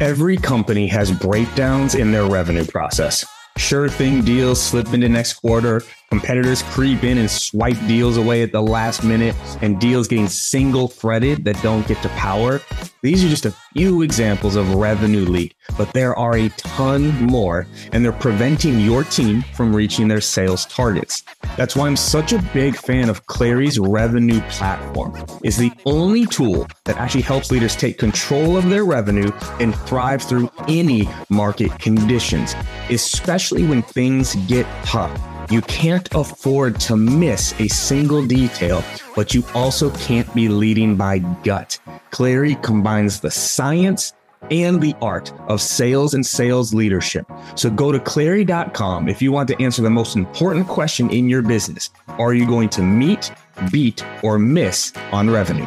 Every company has breakdowns in their revenue process. Sure thing deals slip into next quarter, competitors creep in and swipe deals away at the last minute, and deals getting single threaded that don't get to power. These are just a few examples of revenue leak, but there are a ton more, and they're preventing your team from reaching their sales targets. That's why I'm such a big fan of Clari's revenue platform. It's the only tool that actually helps leaders take control of their revenue and thrive through any market conditions, especially when things get tough. You can't afford to miss a single detail, but you also can't be leading by gut. Clari combines the science and the art of sales and sales leadership. So go to clari.com if you want to answer the most important question in your business. Are you going to meet, beat, or miss on revenue?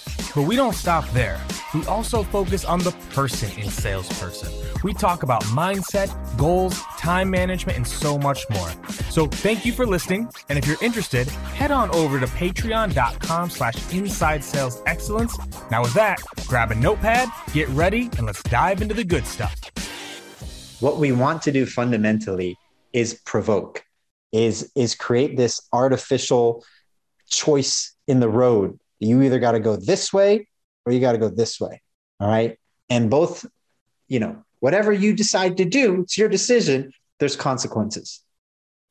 But we don't stop there. We also focus on the person in salesperson. We talk about mindset, goals, time management, and so much more. So thank you for listening. And if you're interested, head on over to patreon.com slash inside sales excellence. Now with that, grab a notepad, get ready, and let's dive into the good stuff. What we want to do fundamentally is provoke, is, is create this artificial choice in the road you either got to go this way or you got to go this way. All right. And both, you know, whatever you decide to do, it's your decision. There's consequences.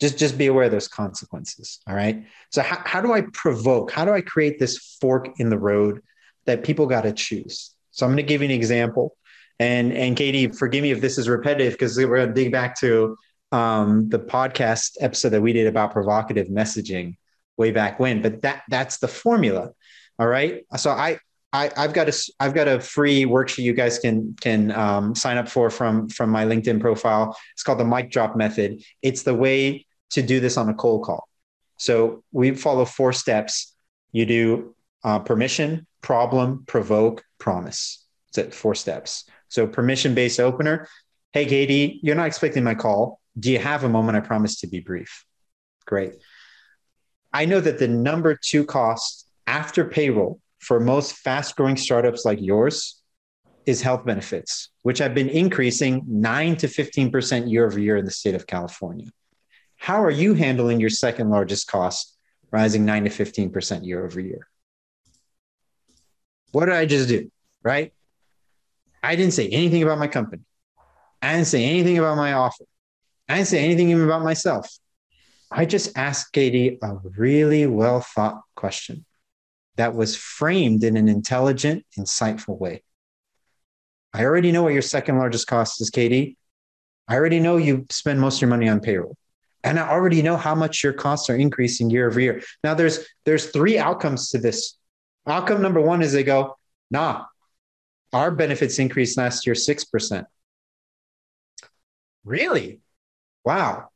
Just, just be aware there's consequences. All right. So, how, how do I provoke? How do I create this fork in the road that people got to choose? So, I'm going to give you an example. And, and Katie, forgive me if this is repetitive because we're going to dig back to um, the podcast episode that we did about provocative messaging way back when. But that that's the formula. All right. So I, I have got a I've got a free worksheet you guys can can um, sign up for from from my LinkedIn profile. It's called the mic drop method. It's the way to do this on a cold call. So we follow four steps. You do uh, permission, problem, provoke, promise. That's it. Four steps. So permission based opener. Hey, Katie, you're not expecting my call. Do you have a moment? I promise to be brief. Great. I know that the number two cost after payroll for most fast growing startups like yours is health benefits, which have been increasing 9 to 15% year over year in the state of California. How are you handling your second largest cost, rising 9 to 15% year over year? What did I just do? Right? I didn't say anything about my company. I didn't say anything about my offer. I didn't say anything even about myself. I just asked Katie a really well thought question that was framed in an intelligent, insightful way. I already know what your second largest cost is, Katie. I already know you spend most of your money on payroll. And I already know how much your costs are increasing year over year. Now there's there's three outcomes to this. Outcome number one is they go, nah, our benefits increased last year 6%. Really? Wow.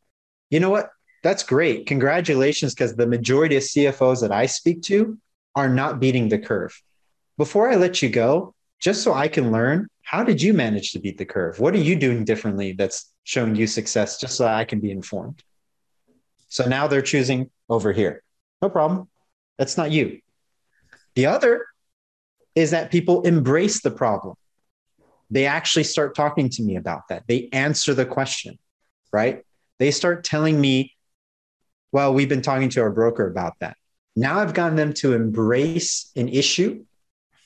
You know what? That's great. Congratulations, because the majority of CFOs that I speak to are not beating the curve. Before I let you go, just so I can learn, how did you manage to beat the curve? What are you doing differently that's showing you success just so I can be informed? So now they're choosing over here. No problem. That's not you. The other is that people embrace the problem. They actually start talking to me about that. They answer the question, right? They start telling me, well, we've been talking to our broker about that. Now I've gotten them to embrace an issue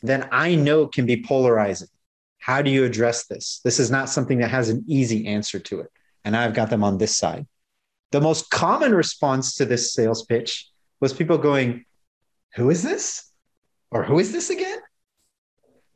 that I know can be polarizing. How do you address this? This is not something that has an easy answer to it. And I've got them on this side. The most common response to this sales pitch was people going, Who is this? Or who is this again?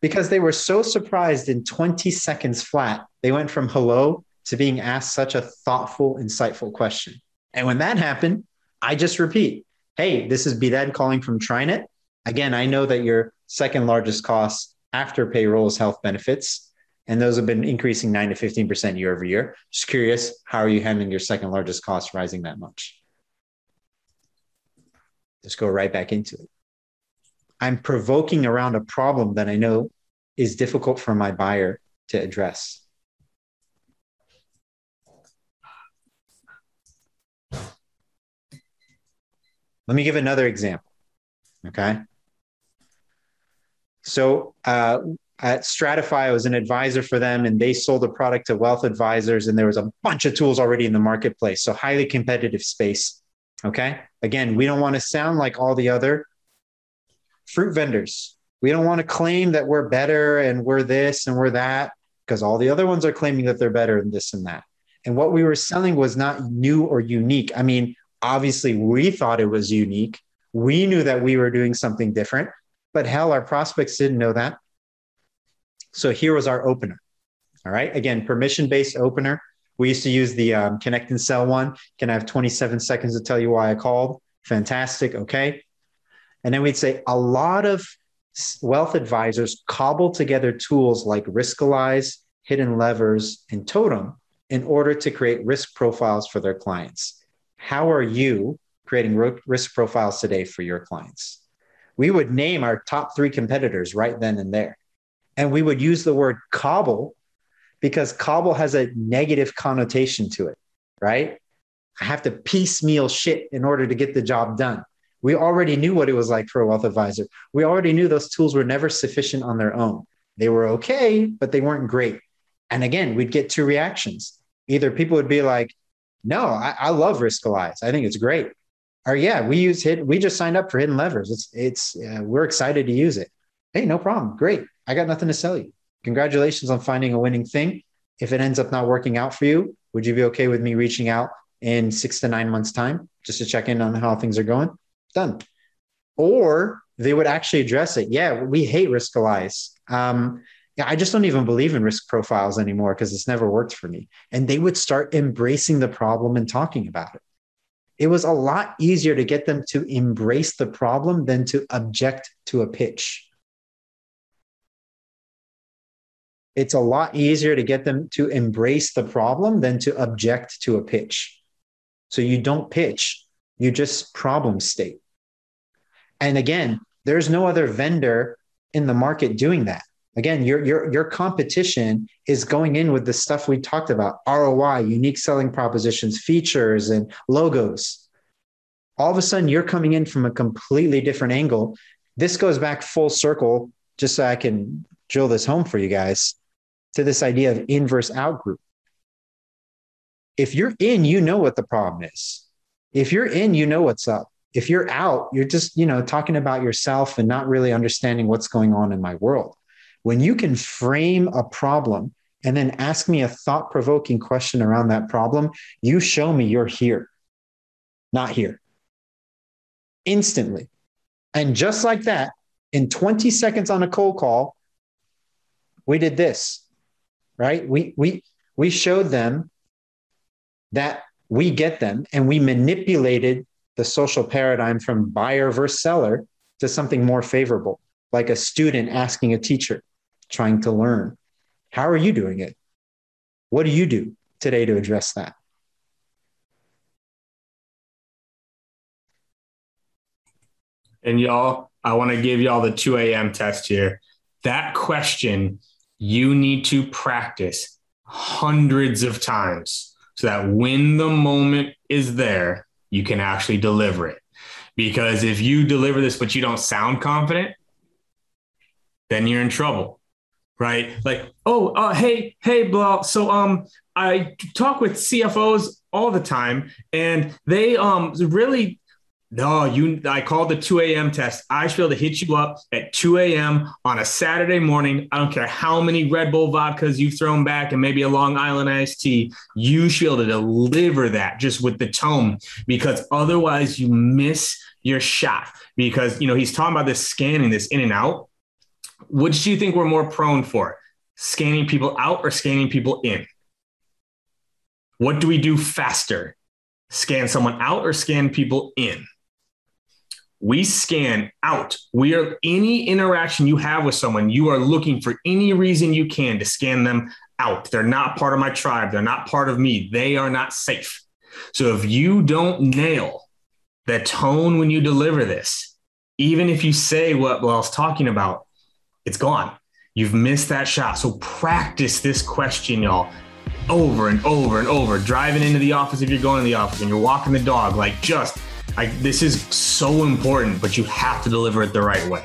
Because they were so surprised in 20 seconds flat, they went from hello to being asked such a thoughtful, insightful question. And when that happened, I just repeat, Hey, this is Bilal calling from TriNet. Again, I know that your second largest cost after payroll is health benefits. And those have been increasing 9 to 15% year over year. Just curious, how are you handling your second largest cost rising that much? Just go right back into it. I'm provoking around a problem that I know is difficult for my buyer to address. Let me give another example. Okay. So uh, at Stratifi, I was an advisor for them, and they sold a product to wealth advisors, and there was a bunch of tools already in the marketplace. So highly competitive space. Okay. Again, we don't want to sound like all the other fruit vendors. We don't want to claim that we're better and we're this and we're that because all the other ones are claiming that they're better and this and that. And what we were selling was not new or unique. I mean, obviously, we thought it was unique. We knew that we were doing something different, but hell, our prospects didn't know that. So here was our opener. All right. Again, permission based opener. We used to use the um, connect and sell one. Can I have 27 seconds to tell you why I called? Fantastic. Okay. And then we'd say a lot of wealth advisors cobble together tools like Riskalyze, Hidden Levers, and Totum in order to create risk profiles for their clients. How are you creating risk profiles today for your clients? We would name our top three competitors right then and there. And we would use the word cobble because cobble has a negative connotation to it, right? I have to piecemeal shit in order to get the job done. We already knew what it was like for a wealth advisor. We already knew those tools were never sufficient on their own. They were okay, but they weren't great. And again, we'd get two reactions. Either people would be like, no, I, I love Riskalyze. I think it's great. Or yeah, we use hit. We just signed up for hidden levers. It's it's uh, we're excited to use it. Hey, no problem. Great. I got nothing to sell you. Congratulations on finding a winning thing. If it ends up not working out for you, would you be okay with me reaching out in six to nine months' time just to check in on how things are going? Done. Or they would actually address it. Yeah, we hate risk Riskalyze. Um, I just don't even believe in risk profiles anymore because it's never worked for me. And they would start embracing the problem and talking about it. It was a lot easier to get them to embrace the problem than to object to a pitch. It's a lot easier to get them to embrace the problem than to object to a pitch. So you don't pitch, you just problem state. And again, there's no other vendor in the market doing that. Again, your, your, your competition is going in with the stuff we talked about ROI, unique selling propositions, features, and logos. All of a sudden, you're coming in from a completely different angle. This goes back full circle, just so I can drill this home for you guys to this idea of inverse outgroup. If you're in, you know what the problem is. If you're in, you know what's up. If you're out, you're just, you know, talking about yourself and not really understanding what's going on in my world. When you can frame a problem and then ask me a thought provoking question around that problem, you show me you're here, not here. Instantly. And just like that, in 20 seconds on a cold call, we did this right? We we we showed them that we get them and we manipulated the social paradigm from buyer versus seller to something more favorable, like a student asking a teacher, trying to learn. How are you doing it? What do you do today to address that? And y'all, I want to give y'all the 2 a.m. test here. That question you need to practice hundreds of times so that when the moment is there, you can actually deliver it. Because if you deliver this, but you don't sound confident, then you're in trouble. Right. Like, oh, uh, hey, hey, blah. So um, I talk with CFOs all the time, and they um really no, you. I called the 2 a.m. test. I should be able to hit you up at 2 a.m. on a Saturday morning. I don't care how many Red Bull vodkas you've thrown back and maybe a Long Island iced tea. You should be able to deliver that just with the tone, because otherwise you miss your shot. Because you know he's talking about this scanning, this in and out. Which do you think we're more prone for? Scanning people out or scanning people in? What do we do faster? Scan someone out or scan people in? we scan out. We are any interaction you have with someone, you are looking for any reason you can to scan them out. They're not part of my tribe. They're not part of me. They are not safe. So if you don't nail the tone when you deliver this, even if you say what well, I was talking about, it's gone. You've missed that shot. So practice this question, y'all, over and over and over. Driving into the office if you're going to the office and you're walking the dog, like just like this is so important, but you have to deliver it the right way.